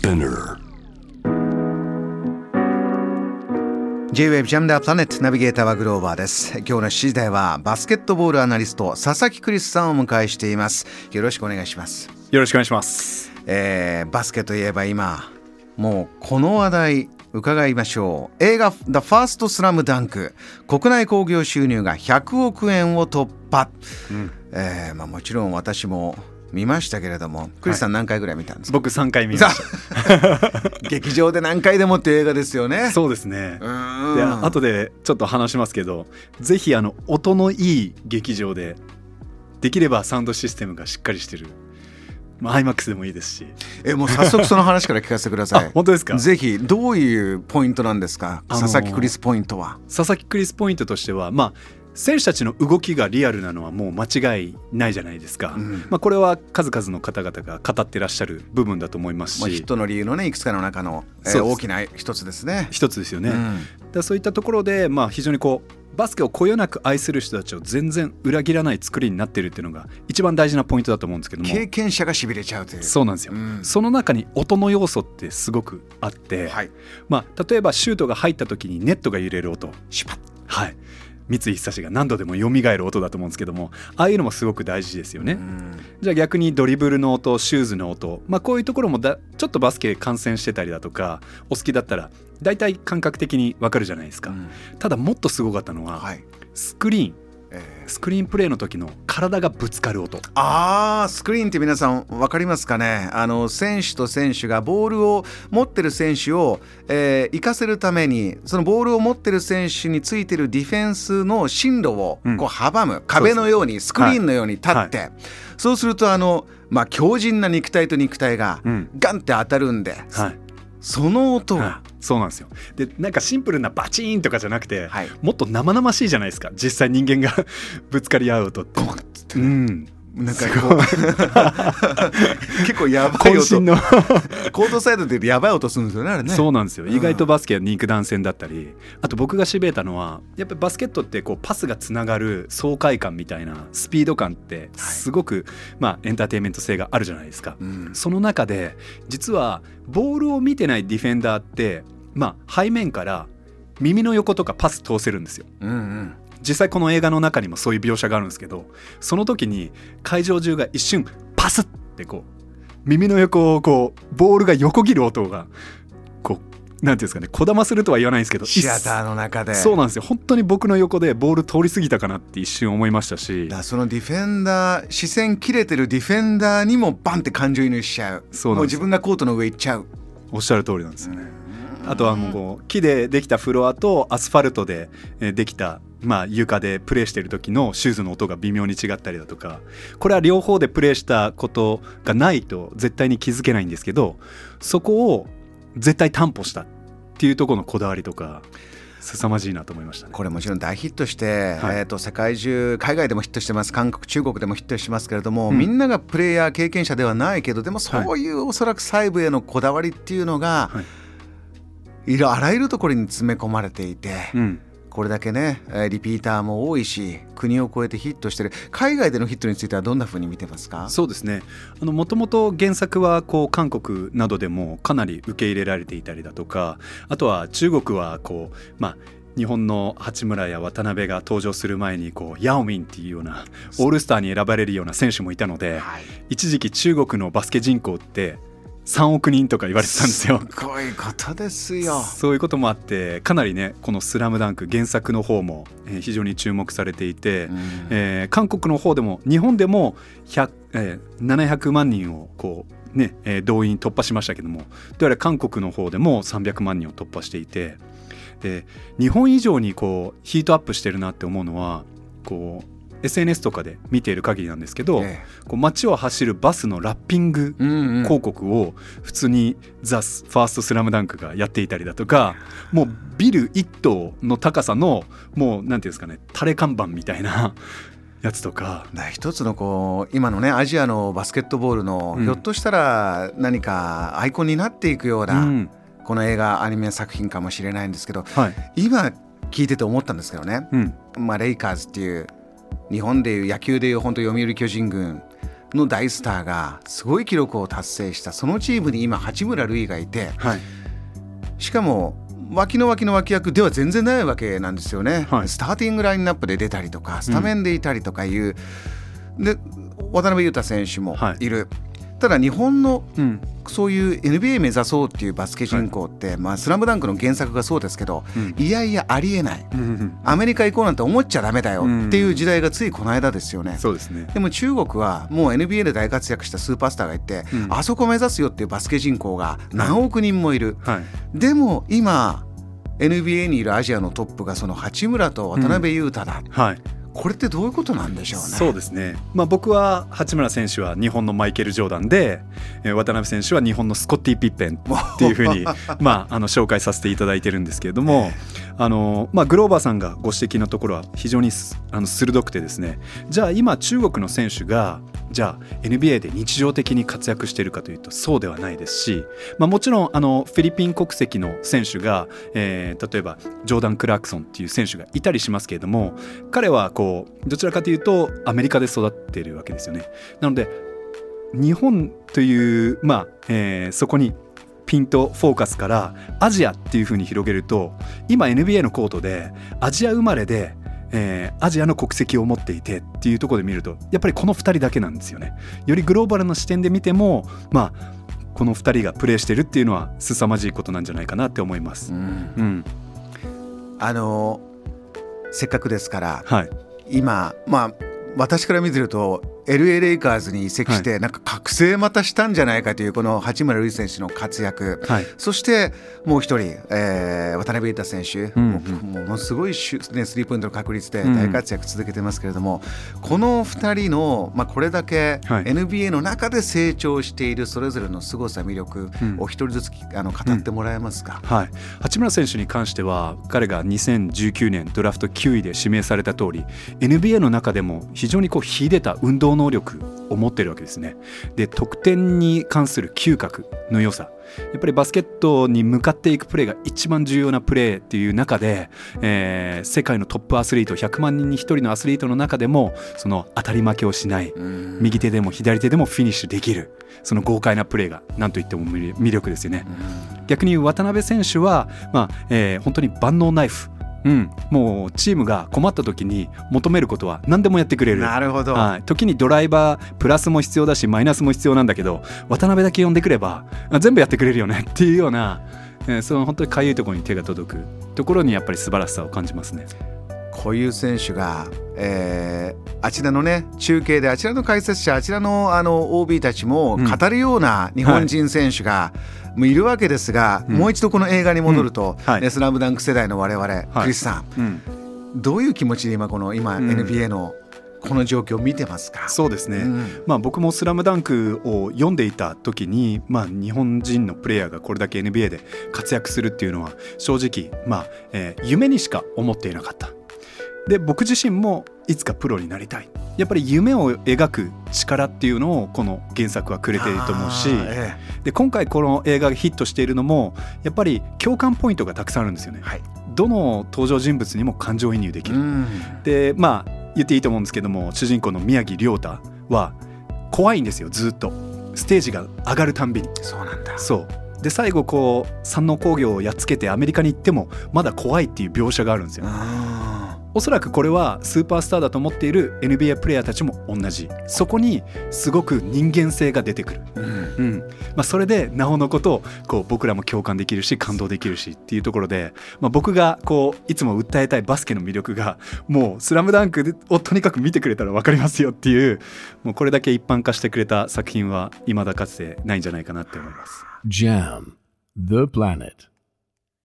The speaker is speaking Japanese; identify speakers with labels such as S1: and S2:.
S1: Spinner.
S2: J-Wave ジャムダープラネットナビゲーターはグローバーです。今日の7時台はバスケットボールアナリスト佐々木クリスさんをお迎えしています。よろしくお願いします、
S3: よろしくお願いします。
S2: えーバスケといえば今もうこの話題伺いましょう。映画「The First Slam Dunk」国内興行収入が100億円を突破、えーまあ、もちろん私も見ましたけれどもクリスさん何回ぐらい見たんですか、
S3: 僕3回見まし
S2: 劇場で何回でもっていう映画ですよね
S3: た。そうですね。で後でちょっと話しますけどぜひあの音のいい劇場でできればサウンドシステムがしっかりしてる、まあ、IMAX でもいいですし
S2: えもう早速その話から聞かせてくださ
S3: あ
S2: い。
S3: 本当ですか？
S2: ぜひどういうポイントなんですか、
S3: あのー
S2: 佐々木クリスポイントは。
S3: 佐々木クリスポイントとしてはまあ選手たちの動きがリアルなのはもう間違いないじゃないですか、
S2: うん。
S3: まあ、これは数々の方々が語ってらっしゃる部分だと思います
S2: まあ、ヒッ
S3: し
S2: トの理由のねいくつかの中の、えー大きな一つですね。
S3: 一つですよね、
S2: うん。
S3: だそういったところで、まあ、非常にこうバスケをこよなく愛する人たちを全然裏切らない作りになっているっていうのが一番大事なポイントだと思うんですけども。
S2: 経験者がしびれちゃうという。
S3: そうなんですよ、
S2: うん
S3: その中に音の要素ってすごくあって、
S2: はい。
S3: まあ、例えばシュートが入った時にネットが揺れる音。
S2: シュパッ。
S3: はい三井久志が何度でも蘇る音だと思うんですけどもああいうのもすごく大事ですよね、
S2: うん。
S3: じゃあ逆にドリブルの音シューズの音、まあ、こういうところもだちょっとバスケ観戦してたりだとかお好きだったら大体感覚的にわかるじゃないですか、
S2: うん。
S3: ただもっとすごかったのは、
S2: はい。
S3: スクリーン
S2: えー
S3: スクリーンプレーの時の体がぶつかる音。
S2: あースクリーンって皆さん分かりますかね？あの選手と選手がボールを持ってる選手を、えー行かせるためにそのボールを持ってる選手についてるディフェンスの進路を
S3: うん。
S2: こう阻む、壁のようにスクリーンのように立って、そうするとあの、まあ、強靭な肉体と肉体が
S3: うん。
S2: ガンって当たるんで、
S3: はい、
S2: その音が、
S3: はい、そうなんですよ。でなんかシンプルなバチーンとかじゃなくて、
S2: はい。
S3: もっと生々しいじゃないですか。実際人間が ぶつかり合う音って
S2: ゴンっつってね。
S3: うん
S2: なんかこう。結構やばい音。
S3: の。
S2: コートサイドでやばい音するんですよねあれね。
S3: そうなんですよ。
S2: うん。
S3: 意外とバスケは肉弾戦だったり。あと僕がしびれたのはやっぱりバスケットってこうパスがつながる爽快感みたいなスピード感ってすごく、まあ、エンターテインメント性があるじゃないですか。
S2: うん。
S3: その中で実はボールを見てないディフェンダーって、まあ、背面から耳の横とかパス通せるんですよ。
S2: うんうん
S3: 実際この映画の中にもそういう描写があるんですけどその時に会場中が一瞬パスってこう耳の横をこうボールが横切る音がこうなんていうんですかねこだまするとは言わないんですけど
S2: シアターの中で。
S3: そうなんですよ。本当に僕の横でボール通り過ぎたかなって一瞬思いましたし。
S2: だそのディフェンダー視線切れてるディフェンダーにもバンって感情移入しちゃう。もう
S3: そうなんです
S2: 自分がコートの上行っちゃう。
S3: おっしゃる通りなんですよね。あとはもう木でできたフロアとアスファルトでえーできた、まあ、床でプレーしてる時のシューズの音が微妙に違ったりだとかこれは両方でプレーしたことがないと絶対に気づけないんですけどそこを絶対担保したっていうところのこだわりとか凄まじいなと思いましたね。
S2: これもちろん大ヒットして、
S3: はい。
S2: えー、と世界中海外でもヒットしてます。韓国中国でもヒットしてますけれども、
S3: うん。
S2: みんながプレイヤー経験者ではないけどでもそういうおそらく細部へのこだわりっていうのが、
S3: はい。
S2: いろあらゆるところに詰め込まれていて、
S3: うん
S2: これだけね、えーリピーターも多いし国を越えてヒットしてる。海外でのヒットについてはどんなふうに見てますか？
S3: そうですね。もともと原作はこう韓国などでもかなり受け入れられていたりだとかあとは中国はこうまあ日本の八村や渡辺が登場する前にこうヤオミンっていうようなオールスターに選ばれるような選手もいたので
S2: はい。
S3: 一時期中国のバスケ人口って3億人とか言われてたんですよ。
S2: すごいことですよ。
S3: そういうこともあってかなりねこの「スラムダンク原作の方も、えー非常に注目されていて、
S2: うん
S3: えー韓国の方でも日本でも100、えー700万人をこうね、えー動員突破しましたけどもどうやら韓国の方でも300万人を突破していてで日本以上にこうヒートアップしてるなって思うのはこう SNS とかで見ている限りなんですけど、
S2: え
S3: こう街を走るバスのラッピング広告を普通にザ・ファーストスラムダンクがやっていたりだとかもうビル一棟の高さのもうなんていうんですかね垂れ看板みたいな やつとか。
S2: 一つのこう今のねアジアのバスケットボールの、
S3: うん。
S2: ひょっとしたら何かアイコンになっていくような、
S3: うん。
S2: この映画アニメ作品かもしれないんですけど
S3: はい。
S2: 今聞いてて思ったんですけどね、
S3: うん。
S2: まあ、レイカーズっていう日本でいう野球でいう本当読売巨人軍の大スターがすごい記録を達成したそのチームに今八村塁がいて、はい、しかも脇の脇の脇役では全然ないわけなんですよね、はい、スターティングラインナップで出たりとかスタメンでいたりとかいう、うん、で渡辺裕太選手もい。る、はいただ日本のそういう NBA 目指そうっていうバスケ人口って、まあ、スラムダンクの原作がそうですけど、いやいやありえない、アメリカ行こうなんて思っちゃだめだよっていう時代がついこの間ですよね。
S3: そうですね。
S2: でも中国はもう NBA で大活躍したスーパースターがいて、あそこ目指すよっていうバスケ人口が何億人もいる。でも今 NBA にいるアジアのトップがその八村と渡辺裕太だ。はいこれってどういうことなんでしょうね？
S3: そうですね。まあ僕は八村選手は日本のマイケル・ジョーダンで、えー、渡辺選手は日本のスコッティ・ピッペンっていうふうに まああの紹介させていただいてるんですけれども、あのまあグローバーさんがご指摘のところは非常にあの鋭くてですね。じゃあ今中国の選手がじゃあ NBA で日常的に活躍しているかというとそうではないですし、まあ、もちろんあのフィリピン国籍の選手が、えー、例えばジョーダン・クラークソンっていう選手がいたりしますけれども彼はこうどちらかというとアメリカで育っているわけですよね。なので日本という、まあえー、そこにピントフォーカスからアジアっていうふうに広げると今 NBA のコートでアジア生まれでえー、アジアの国籍を持っていてっていうところで見るとやっぱりこの2人だけなんですよね。よりグローバルな視点で見てもまあこの2人がプレーしてるっていうのは凄まじいことなんじゃないかなって思います。うん、うん、
S2: あのせっかくですから、はい、今まあ私から見てると LA レイカーズに移籍して、なんか覚醒またしたんじゃないかというこの八村塁選手の活躍、はい、そしてもう一人、えー、渡辺裕太選手、うん。うん、ものすごいシュ、ね、スリーポイントの確率で大活躍続けてますけれども、うん、この2人の、まあ、これだけ NBA の中で成長しているそれぞれの凄さ魅力を一人ずつあの語ってもらえますか、
S3: うん。はい、八村選手に関しては彼が2019年ドラフト9位で指名された通り NBA の中でも非常にこう秀でた運動能力を持ってるわけですね。で得点に関する嗅覚の良さやっぱりバスケットに向かっていくプレーが一番重要なプレーっていう中で、えー、世界のトップアスリート100万人に1人のアスリートの中でもその当たり負けをしない右手でも左手でもフィニッシュできるその豪快なプレーが何といっても魅力ですよね。逆に渡辺選手は、まあえー、本当に万能ナイフうん、もうチームが困った時に求めることは何でもやってくれる。
S2: なるほど、
S3: はい、時にドライバープラスも必要だしマイナスも必要なんだけど渡辺だけ呼んでくれば全部やってくれるよね。っていうような、えー、その本当にかゆいところに手が届くところにやっぱり素晴らしさを感じますね。
S2: こういう選手が、えー、あちらのね中継であちらの解説者あちらのあの OB たちも語るような日本人選手が、もいるわけですが、うん、もう一度この映画に戻ると「うん。はい、スラムダンク世代の我々、はい、クリスさん、うん、どういう気持ちで今この今、NBA のこの状況を見てますか？
S3: そうですね、うん、まあ、僕も「スラムダンクを読んでいた時に、まあ、日本人のプレイヤーがこれだけ NBA で活躍するっていうのは正直、まあえー、夢にしか思っていなかった。で僕自身もいつかプロになりたいやっぱり夢を描く力っていうのをこの原作はくれていると思うし、ええ、で今回この映画がヒットしているのもやっぱり共感ポイントがたくさんあるんですよね。はい、どの登場人物にも感情移入できる。でまあ言っていいと思うんですけども主人公の宮城亮太は怖いんですよずっとステージが上がるたんびに。
S2: そうなんだ
S3: そうで最後こう山王工業をやっつけてアメリカに行ってもまだ怖いっていう描写があるんですよ。おそらくこれはスーパースターだと思っている NBA プレイヤーたちも同じ。そこにすごく人間性が出てくる、うん。うん。まあ、それでなおのことをこう僕らも共感できるし感動できるしっていうところで、まあ、僕がこういつも訴えたいバスケの魅力がもう「スラムダンクをとにかく見てくれたら分かりますよっていうもうこれだけ一般化してくれた作品は未だかつてないんじゃないかなって思います。JAM The Planet